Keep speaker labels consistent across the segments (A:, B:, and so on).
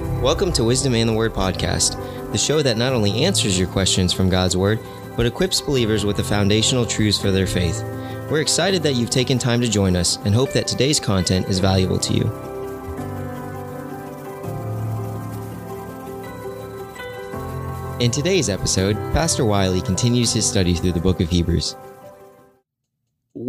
A: Welcome to Wisdom and the Word podcast, the show that not only answers your questions from God's Word, but equips believers with the foundational truths for their faith. We're excited that you've taken time to join us and hope that today's content is valuable to you. In today's episode, Pastor Wiley continues his study through the book of Hebrews.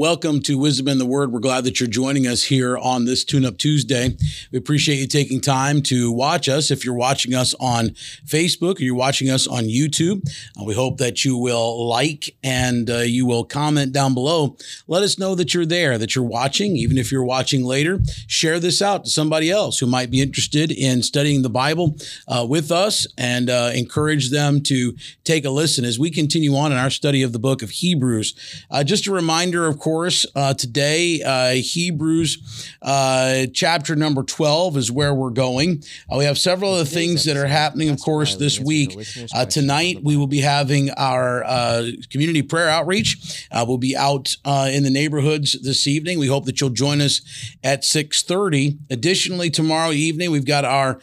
B: Welcome to Wisdom in the Word. We're glad that you're joining us here on this Tune Up Tuesday. We appreciate you taking time to watch us. If you're watching us on Facebook or you're watching us on YouTube, uh, we hope that you will like and uh, you will comment down below. Let us know that you're there, that you're watching. Even if you're watching later, share this out to somebody else who might be interested in studying the Bible uh, with us and uh, encourage them to take a listen as we continue on in our study of the book of Hebrews. Uh, just a reminder of course, uh, today, uh, Hebrews uh, chapter number 12 is where we're going. Uh, we have several other things that are happening, of course, this week. Uh, tonight, we will be having our uh, community prayer outreach. we'll be out in the neighborhoods this evening. We hope that you'll join us at 6.30. Additionally, tomorrow evening, we've got our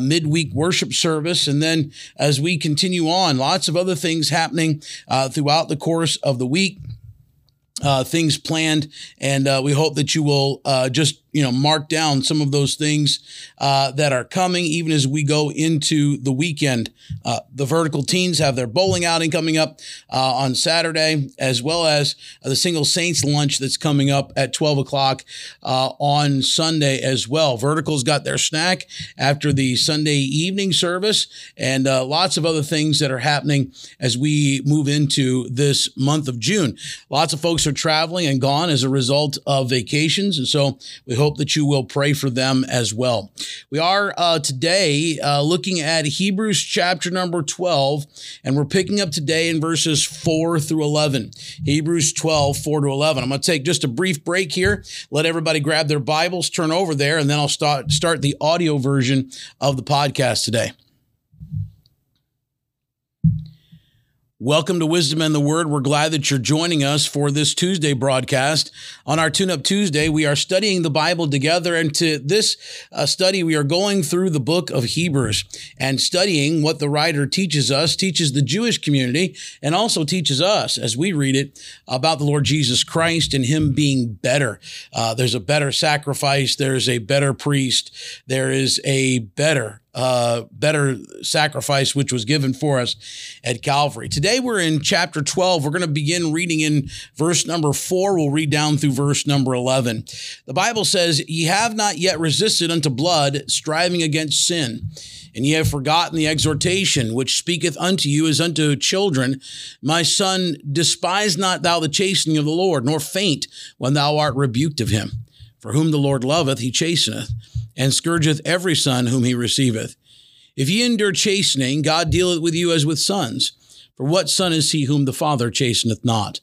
B: midweek worship service. And then as we continue on, lots of other things happening throughout the course of the week uh, things planned, and uh, we hope that you will uh, just you know mark down some of those things uh, that are coming even as we go into the weekend. Uh, the vertical teens have their bowling outing coming up uh, on saturday as well as the single saints lunch that's coming up at 12 o'clock on sunday as well. Vertical's got their snack after the sunday evening service and lots of other things that are happening as we move into this month of june. Lots of folks are traveling and gone as a result of vacations and so we hope that you will pray for them as well. We are uh, today uh, looking at Hebrews chapter number 12, and we're picking up today in verses 4 through 11. Hebrews 12, 4 to 11. I'm going to take just a brief break here, let everybody grab their Bibles, turn over there, and then I'll start, start the audio version of the podcast today. Welcome to Wisdom and the Word. We're glad that you're joining us for this Tuesday broadcast. On our Tune Up Tuesday, we are studying the Bible together. And to this uh, study, we are going through the book of Hebrews and studying what the writer teaches us, teaches the Jewish community, and also teaches us as we read it about the Lord Jesus Christ and Him being better. Uh, there's a better sacrifice, there's a better priest, there is a better uh, better sacrifice which was given for us at Calvary. Today we're in chapter 12. We're going to begin reading in verse number 4. We'll read down through verse number 11. The Bible says, Ye have not yet resisted unto blood, striving against sin. And ye have forgotten the exhortation which speaketh unto you as unto children. My son, despise not thou the chastening of the Lord, nor faint when thou art rebuked of him. For whom the Lord loveth, he chasteneth and scourgeth every son whom he receiveth. If ye endure chastening, God dealeth with you as with sons. For what son is he whom the Father chasteneth not?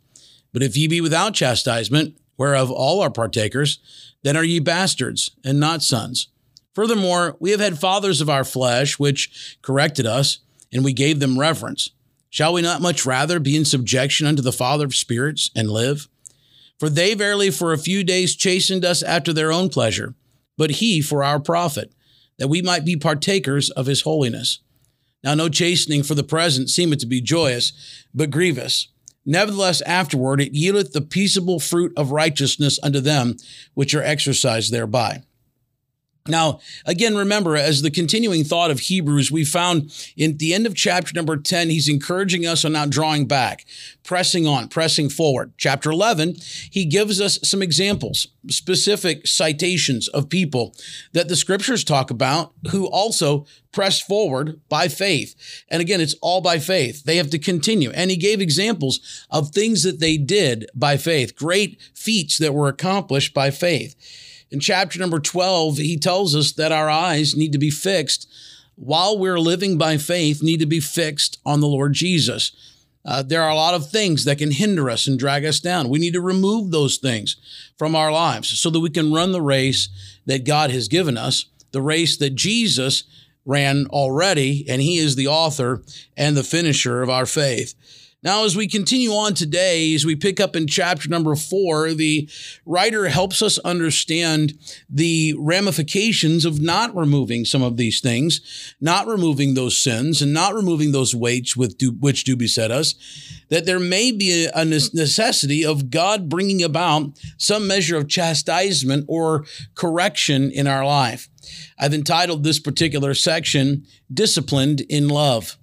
B: But if ye be without chastisement, whereof all are partakers, then are ye bastards, and not sons. Furthermore, we have had fathers of our flesh, which corrected us, and we gave them reverence. Shall we not much rather be in subjection unto the Father of spirits, and live? For they verily for a few days chastened us after their own pleasure but he for our profit, that we might be partakers of his holiness. Now, no chastening for the present seemeth to be joyous, but grievous. Nevertheless, afterward it yieldeth the peaceable fruit of righteousness unto them which are exercised thereby. Now, again, remember, as the continuing thought of Hebrews, we found in the end of chapter number 10, he's encouraging us on not drawing back, pressing on, pressing forward. Chapter 11, he gives us some examples, specific citations of people that the scriptures talk about who also pressed forward by faith. And again, it's all by faith. They have to continue. And he gave examples of things that they did by faith, great feats that were accomplished by faith. In chapter number 12, he tells us that our eyes need to be fixed while we're living by faith, need to be fixed on the Lord Jesus. Uh, there are a lot of things that can hinder us and drag us down. We need to remove those things from our lives so that we can run the race that God has given us, the race that Jesus ran already, and He is the author and the finisher of our faith. Now, as we continue on today, as we pick up in chapter number four, the writer helps us understand the ramifications of not removing some of these things, not removing those sins, and not removing those weights with do, which do beset us. That there may be a necessity of God bringing about some measure of chastisement or correction in our life. I've entitled this particular section, Disciplined in Love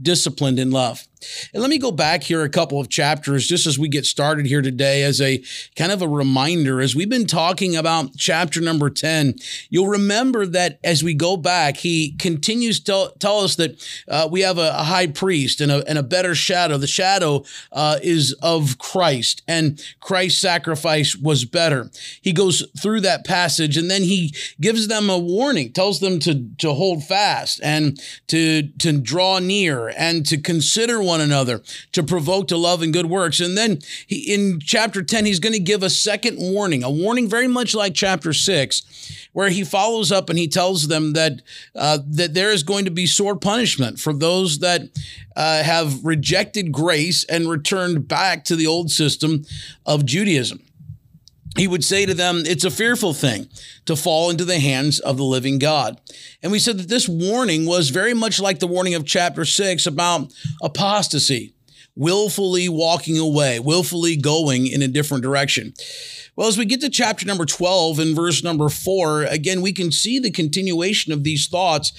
B: disciplined in love. And let me go back here a couple of chapters just as we get started here today as a kind of a reminder. As we've been talking about chapter number 10, you'll remember that as we go back, he continues to tell us that uh, we have a, a, high priest and a, and a better shadow. The shadow uh, is of Christ, and Christ's sacrifice was better. He goes through that passage and then he gives them a warning, tells them to, to hold fast and to, to draw near and to consider one another, to provoke to love and good works. And then he, in chapter 10, he's going to give a second warning, a warning very much like chapter 6, where he follows up and he tells them that, uh, that there is going to be sore punishment for those that uh, have rejected grace and returned back to the old system of Judaism he would say to them, It's a fearful thing to fall into the hands of the living God. And we said that this warning was very much like the warning of chapter six about apostasy, willfully walking away, willfully going in a different direction. Well, as we get to chapter number 12 and verse number 4, again, we can see the continuation of these thoughts.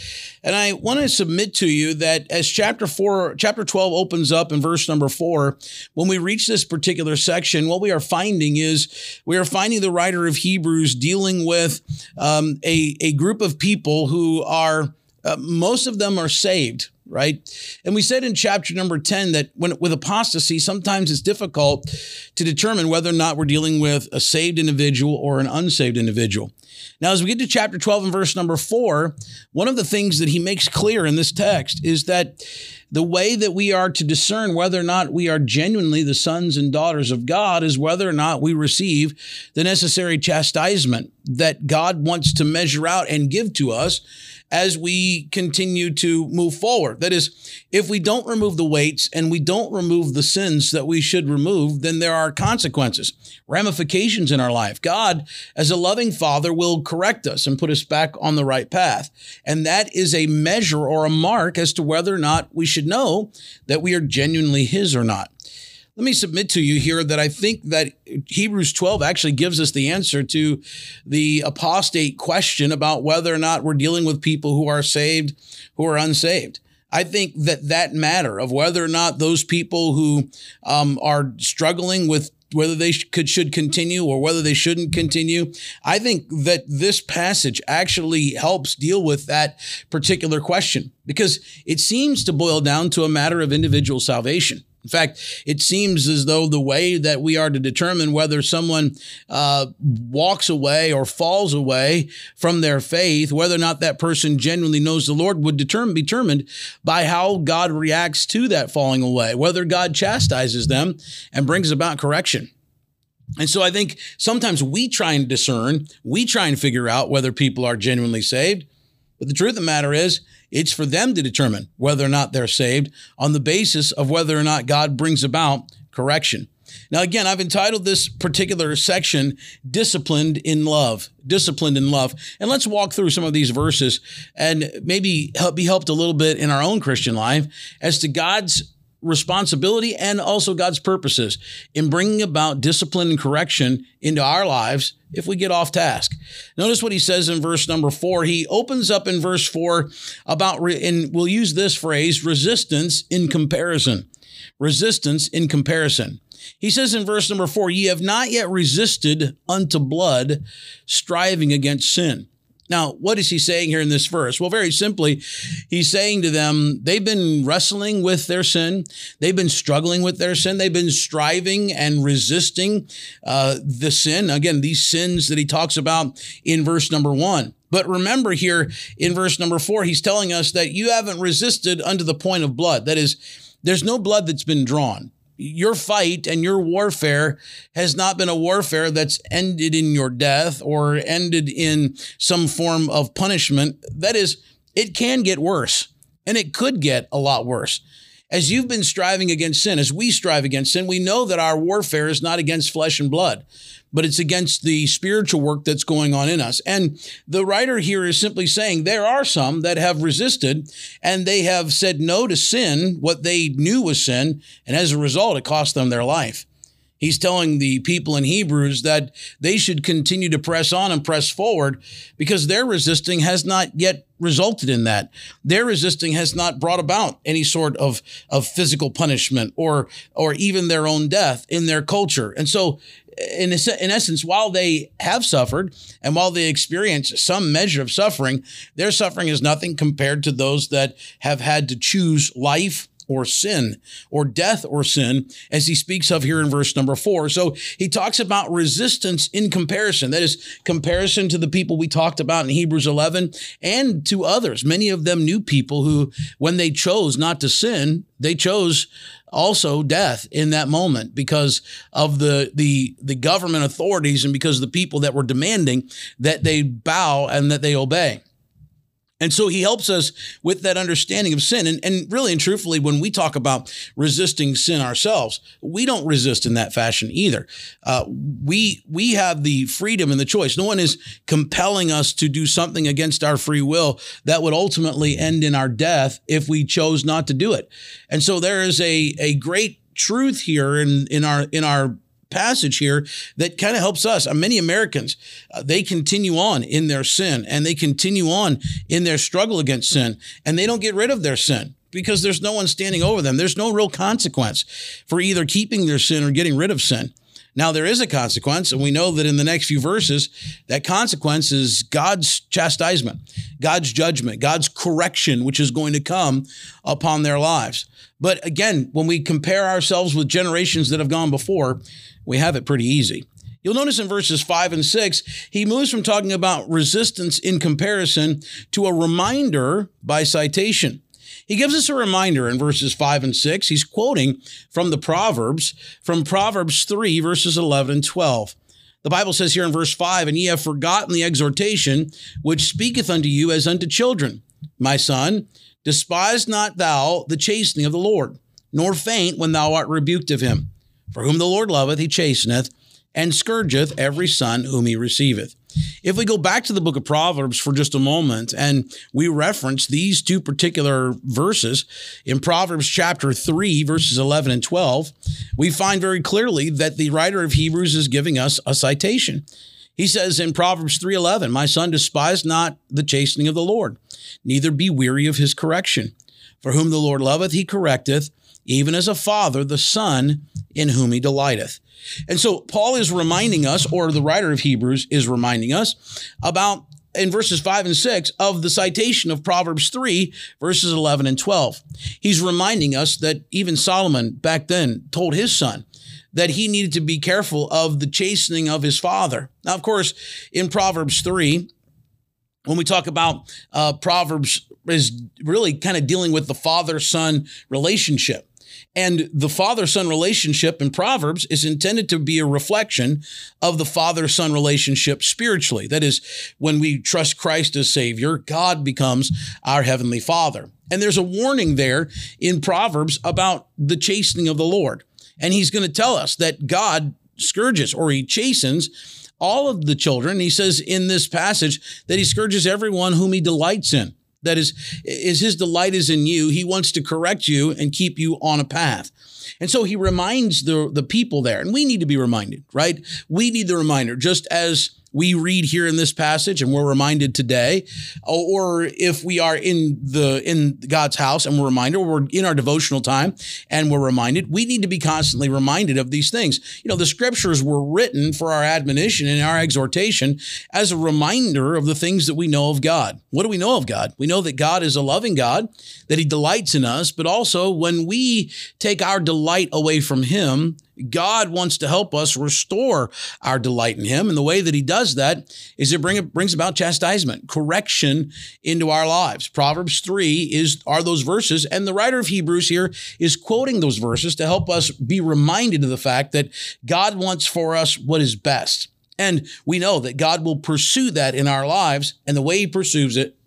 B: And I want to submit to you that as chapter 4, chapter 12 opens up in verse number 4, when we reach this particular section, what we are finding is we are finding the writer of Hebrews dealing with um, a, a group of people who are, uh, most of them are saved right? And we said in chapter number 10 that when with apostasy, sometimes it's difficult to determine whether or not we're dealing with a saved individual or an unsaved individual. Now, as we get to chapter 12 and verse number 4, one of the things that he makes clear in this text is that the way that we are to discern whether or not we are genuinely the sons and daughters of God is whether or not we receive the necessary chastisement that God wants to measure out and give to us as we continue to move forward. That is, if we don't remove the weights and we don't remove the sins that we should remove, then there are consequences, ramifications in our life. God, as a loving father, will correct us and put us back on the right path. And that is a measure or a mark as to whether or not we should know that we are genuinely his or not. Let me submit to you here that I think that Hebrews 12 actually gives us the answer to the apostate question about whether or not we're dealing with people who are saved, who are unsaved. I think that that matter of whether or not those people who um, are struggling with whether they could should continue or whether they shouldn't continue. I think that this passage actually helps deal with that particular question because it seems to boil down to a matter of individual salvation. In fact, it seems as though the way that we are to determine whether someone uh, walks away or falls away from their faith, whether or not that person genuinely knows the Lord, would determine, be determined by how God reacts to that falling away, whether God chastises them and brings about correction. And so I think sometimes we try and discern, we try and figure out whether people are genuinely saved. But the truth of the matter is, it's for them to determine whether or not they're saved on the basis of whether or not God brings about correction. Now, again, I've entitled this particular section Disciplined in Love. Disciplined in Love. And let's walk through some of these verses and maybe help, be helped a little bit in our own Christian life as to God's responsibility and also God's purposes in bringing about discipline and correction into our lives if we get off task. Notice what he says in verse number four. He opens up in verse four about, and we'll use this phrase, resistance in comparison. Resistance in comparison. He says in verse number four, ye have not yet resisted unto blood, striving against sin. Now, what is he saying here in this verse? Well, very simply, he's saying to them, they've been wrestling with their sin. They've been struggling with their sin. They've been striving and resisting uh, the sin. Again, these sins that he talks about in verse number one. But remember here in verse number four, he's telling us that you haven't resisted unto the point of blood. That is, there's no blood that's been drawn your fight and your warfare has not been a warfare that's ended in your death or ended in some form of punishment. That is, it can get worse and it could get a lot worse. as you've been striving against sin, as we strive against sin, we know that our warfare is not against flesh and blood, but it's against the spiritual work that's going on in us. And the writer here is simply saying there are some that have resisted and they have said no to sin, what they knew was sin, and as a result, it cost them their life. He's telling the people in Hebrews that they should continue to press on and press forward because their resisting has not yet resulted in that. Their resisting has not brought about any sort of, of physical punishment or, or even their own death in their culture. And so in, in essence, while they have suffered and while they experience some measure of suffering, their suffering is nothing compared to those that have had to choose life or sin or death or sin, as he speaks of here in verse number four. So he talks about resistance in comparison. That is comparison to the people we talked about in Hebrews 11 and to others. Many of them knew people who, when they chose not to sin, they chose also death in that moment because of the the the government authorities and because of the people that were demanding that they bow and that they obey. And so he helps us with that understanding of sin. And, and really and truthfully, when we talk about resisting sin ourselves, we don't resist in that fashion either. Uh, we, we have the freedom and the choice. No one is compelling us to do something against our free will that would ultimately end in our death if we chose not to do it. And so there is a, a great truth here in, in our, in our passage here that kind of helps us. Uh, many Americans, uh, they continue on in their sin and they continue on in their struggle against sin and they don't get rid of their sin because there's no one standing over them. There's no real consequence for either keeping their sin or getting rid of sin. Now, there is a consequence, and we know that in the next few verses, that consequence is God's chastisement, God's judgment, God's correction, which is going to come upon their lives. But again, when we compare ourselves with generations that have gone before, we have it pretty easy. You'll notice in verses five and six, he moves from talking about resistance in comparison to a reminder by citation. He gives us a reminder in verses 5 and 6. He's quoting from the Proverbs, from Proverbs 3, verses 11 and 12. The Bible says here in verse 5, And ye have forgotten the exhortation which speaketh unto you as unto children. My son, despise not thou the chastening of the Lord, nor faint when thou art rebuked of him. For whom the Lord loveth, he chasteneth, and scourgeth every son whom he receiveth. If we go back to the book of Proverbs for just a moment and we reference these two particular verses in Proverbs chapter 3, verses 11 and 12, we find very clearly that the writer of Hebrews is giving us a citation. He says in Proverbs 3:11, "My son, despise not the chastening of the Lord, neither be weary of his correction. For whom the Lord loveth, he correcteth, even as a father the son in whom he delighteth." And so Paul is reminding us, or the writer of Hebrews is reminding us about in verses 5 and 6 of the citation of Proverbs 3, verses 11 and 12. He's reminding us that even Solomon back then told his son that he needed to be careful of the chastening of his father. Now, of course, in Proverbs 3, when we talk about uh, Proverbs is really kind of dealing with the father son relationship. And the father son relationship in Proverbs is intended to be a reflection of the father son relationship spiritually. That is, when we trust Christ as Savior, God becomes our heavenly father. And there's a warning there in Proverbs about the chastening of the Lord. And he's going to tell us that God scourges or he chastens all of the children. He says in this passage that he scourges everyone whom he delights in. That is, is his delight is in you. He wants to correct you and keep you on a path. And so he reminds the, the people there, and we need to be reminded, right? We need the reminder, just as we read here in this passage and we're reminded today, or if we are in the in God's house and we're reminded, or we're in our devotional time and we're reminded, we need to be constantly reminded of these things. You know, the scriptures were written for our admonition and our exhortation as a reminder of the things that we know of God. What do we know of God? We know that God is a loving God, that He delights in us, but also when we take our delight away from Him, God wants to help us restore our delight in Him. And the way that He does that is it bring, brings about chastisement, correction into our lives. Proverbs 3 is, are those verses. And the writer of Hebrews here is quoting those verses to help us be reminded of the fact that God wants for us what is best. And we know that God will pursue that in our lives, and the way He pursues it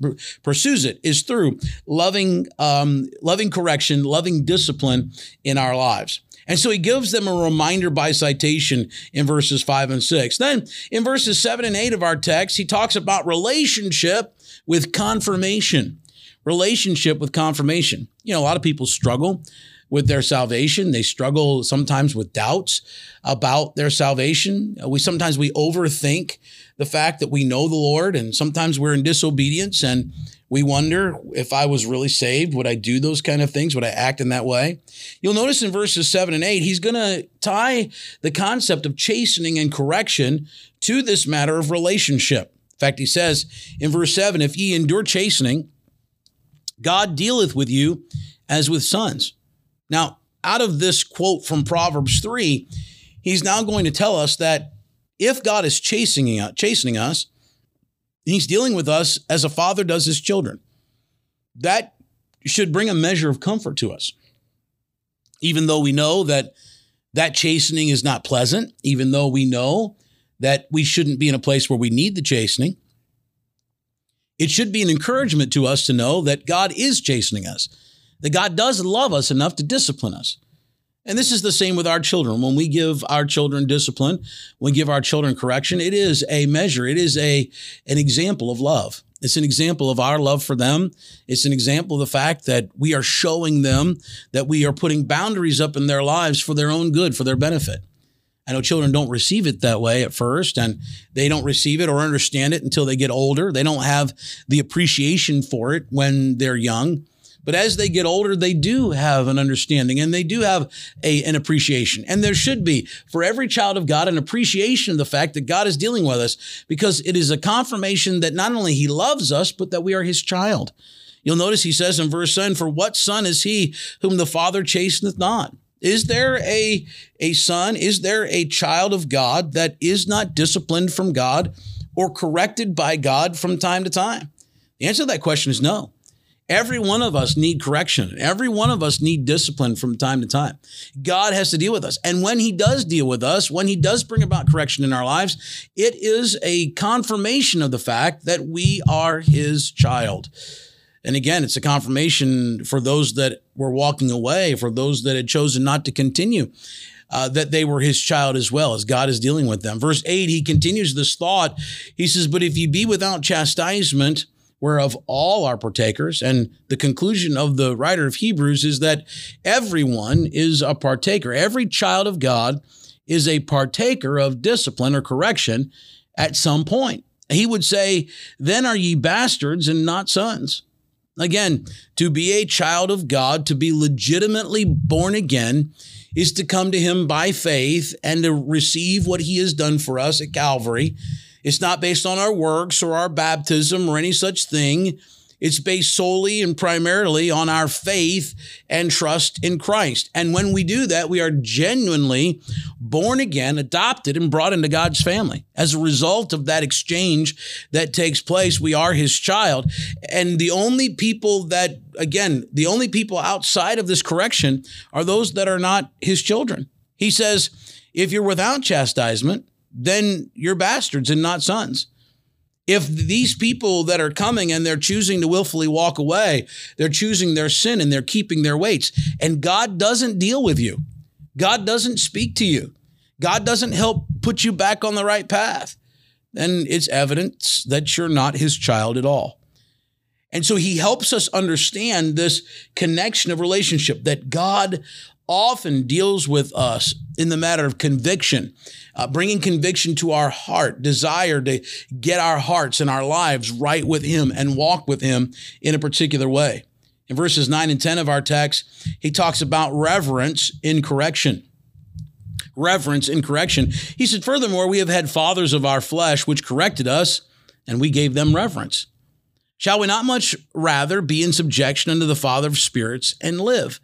B: pursues it is through loving, um, loving correction, loving discipline in our lives. And so he gives them a reminder by citation in verses five and six. Then in verses seven and eight of our text, he talks about relationship with confirmation. Relationship with confirmation. You know, a lot of people struggle with their salvation. They struggle sometimes with doubts about their salvation. Uh, we sometimes we overthink the fact that we know the Lord and sometimes we're in disobedience and we wonder if I was really saved, would I do those kind of things? Would I act in that way? You'll notice in verses 7 and 8, he's going to tie the concept of chastening and correction to this matter of relationship. In fact, he says in verse 7 if ye endure chastening, God dealeth with you as with sons. Now, out of this quote from Proverbs 3, he's now going to tell us that if God is chastening, chastening us, he's dealing with us as a father does his children. That should bring a measure of comfort to us. Even though we know that that chastening is not pleasant, even though we know that we shouldn't be in a place where we need the chastening, it should be an encouragement to us to know that God is chastening us that God does love us enough to discipline us. And this is the same with our children. When we give our children discipline, when we give our children correction, it is a measure, it is a, an example of love. It's an example of our love for them. It's an example of the fact that we are showing them that we are putting boundaries up in their lives for their own good, for their benefit. I know children don't receive it that way at first, and they don't receive it or understand it until they get older. They don't have the appreciation for it when they're young. But as they get older, they do have an understanding and they do have a, an appreciation. And there should be for every child of God an appreciation of the fact that God is dealing with us because it is a confirmation that not only he loves us, but that we are his child. You'll notice he says in verse 7, For what son is he whom the father chasteneth not? Is there a, a son? Is there a child of God that is not disciplined from God or corrected by God from time to time? The answer to that question is no. Every one of us need correction. Every one of us need discipline from time to time. God has to deal with us. And when he does deal with us, when he does bring about correction in our lives, it is a confirmation of the fact that we are his child. And again, it's a confirmation for those that were walking away, for those that had chosen not to continue. Uh, that they were his child as well, as God is dealing with them. Verse 8, he continues this thought. He says, But if ye be without chastisement, whereof all are partakers. And the conclusion of the writer of Hebrews is that everyone is a partaker. Every child of God is a partaker of discipline or correction at some point. He would say, Then are ye bastards and not sons. Again, to be a child of God, to be legitimately born again, is to come to Him by faith and to receive what He has done for us at Calvary it's not based on our works or our baptism or any such thing. It's based solely and primarily on our faith and trust in Christ. And when we do that, we are genuinely born again, adopted, and brought into God's family. As a result of that exchange that takes place, we are his child. And the only people that, again, the only people outside of this correction are those that are not his children. He says, if you're without chastisement, then you're bastards and not sons. If these people that are coming and they're choosing to willfully walk away, they're choosing their sin and they're keeping their weights, and God doesn't deal with you, God doesn't speak to you, God doesn't help put you back on the right path, then it's evidence that you're not his child at all. And so he helps us understand this connection of relationship that God often deals with us in the matter of conviction, uh, bringing conviction to our heart, desire to get our hearts and our lives right with Him and walk with Him in a particular way. In verses 9 and 10 of our text, he talks about reverence in correction. Reverence in correction. He said, Furthermore, we have had fathers of our flesh which corrected us, and we gave them reverence. Shall we not much rather be in subjection unto the Father of spirits and live?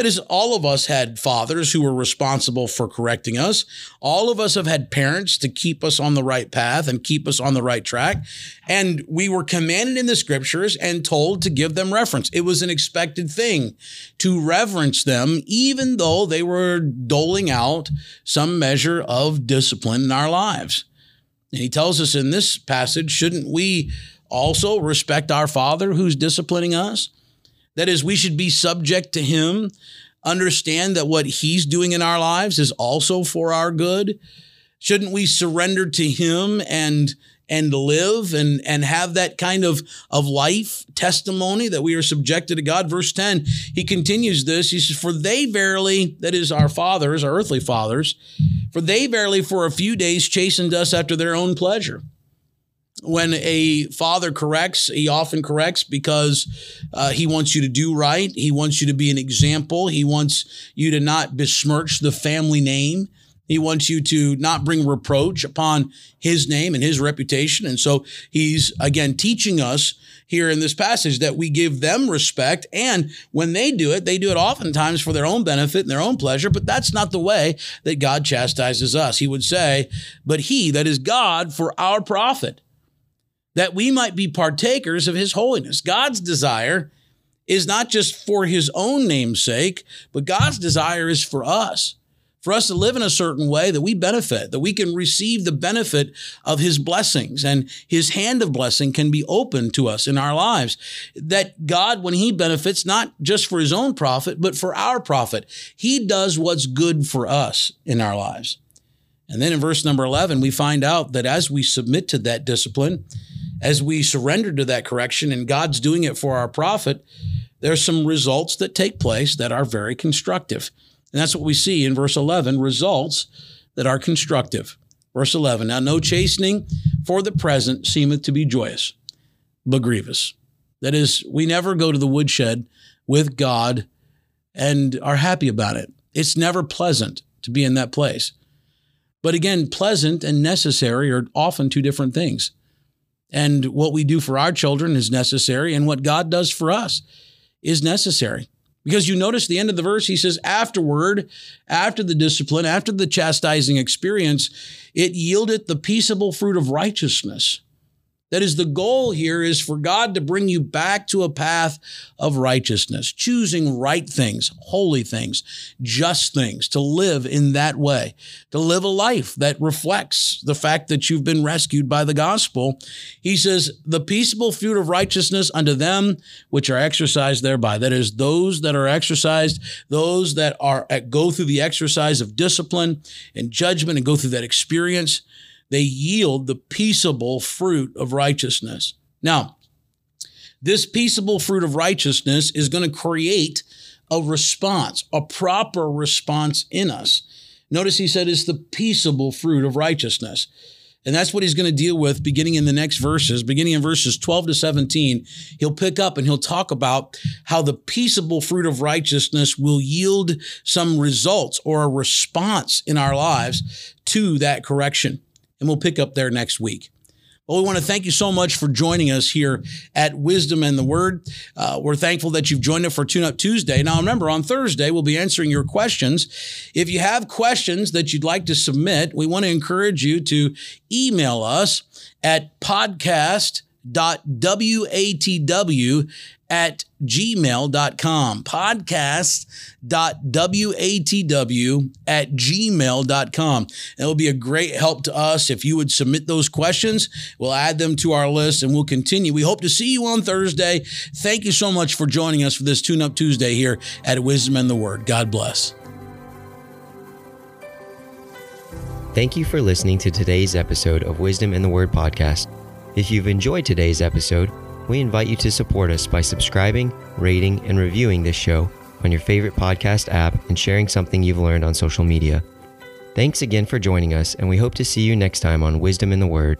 B: That is, all of us had fathers who were responsible for correcting us. All of us have had parents to keep us on the right path and keep us on the right track. And we were commanded in the scriptures and told to give them reference. It was an expected thing to reverence them, even though they were doling out some measure of discipline in our lives. And he tells us in this passage, shouldn't we also respect our Father who's disciplining us? That is, we should be subject to him, understand that what he's doing in our lives is also for our good. Shouldn't we surrender to him and and live and and have that kind of of life testimony that we are subjected to God. Verse 10, he continues this. He says, For they verily, that is our fathers, our earthly fathers, for they verily for a few days chastened us after their own pleasure. When a father corrects, he often corrects because uh, he wants you to do right. He wants you to be an example. He wants you to not besmirch the family name. He wants you to not bring reproach upon his name and his reputation. And so he's again teaching us here in this passage that we give them respect. And when they do it, they do it oftentimes for their own benefit and their own pleasure. But that's not the way that God chastises us. He would say, but he, that is God, for our profit, that we might be partakers of his holiness. God's desire is not just for his own name's sake, but God's desire is for us for us to live in a certain way that we benefit, that we can receive the benefit of his blessings and his hand of blessing can be open to us in our lives. That God, when he benefits, not just for his own profit, but for our profit, he does what's good for us in our lives. And then in verse number 11, we find out that as we submit to that discipline, as we surrender to that correction, and God's doing it for our profit, there's some results that take place that are very constructive. And that's what we see in verse 11 results that are constructive. Verse 11 Now, no chastening for the present seemeth to be joyous, but grievous. That is, we never go to the woodshed with God and are happy about it. It's never pleasant to be in that place. But again, pleasant and necessary are often two different things. And what we do for our children is necessary, and what God does for us is necessary. Because you notice the end of the verse, he says, afterward, after the discipline, after the chastising experience, it yielded the peaceable fruit of righteousness. That is, the goal here is for God to bring you back to a path of righteousness, choosing right things, holy things, just things, to live in that way, to live a life that reflects the fact that you've been rescued by the gospel. He says, the peaceable fruit of righteousness unto them which are exercised thereby. That is, those that are exercised, those that are at, go through the exercise of discipline and judgment and go through that experience they yield the peaceable fruit of righteousness. Now, this peaceable fruit of righteousness is going to create a response, a proper response in us. Notice he said it's the peaceable fruit of righteousness. And that's what he's going to deal with beginning in the next verses, beginning in verses 12 to 17. He'll pick up and he'll talk about how the peaceable fruit of righteousness will yield some results or a response in our lives to that correction and we'll pick up there next week. Well, we want to thank you so much for joining us here at Wisdom and the Word. Uh, we're thankful that you've joined us for Tune Up Tuesday. Now, remember, on Thursday, we'll be answering your questions. If you have questions that you'd like to submit, we want to encourage you to email us at podcast.watw at gmail.com. Podcast.watw at gmail.com. It'll be a great help to us if you would submit those questions. We'll add them to our list and we'll continue. We hope to see you on Thursday. Thank you so much for joining us for this Tune Up Tuesday here at Wisdom and the Word. God bless.
A: Thank you for listening to today's episode of Wisdom and the Word podcast. If you've enjoyed today's episode, we invite you to support us by subscribing, rating, and reviewing this show on your favorite podcast app and sharing something you've learned on social media. Thanks again for joining us, and we hope to see you next time on Wisdom in the Word.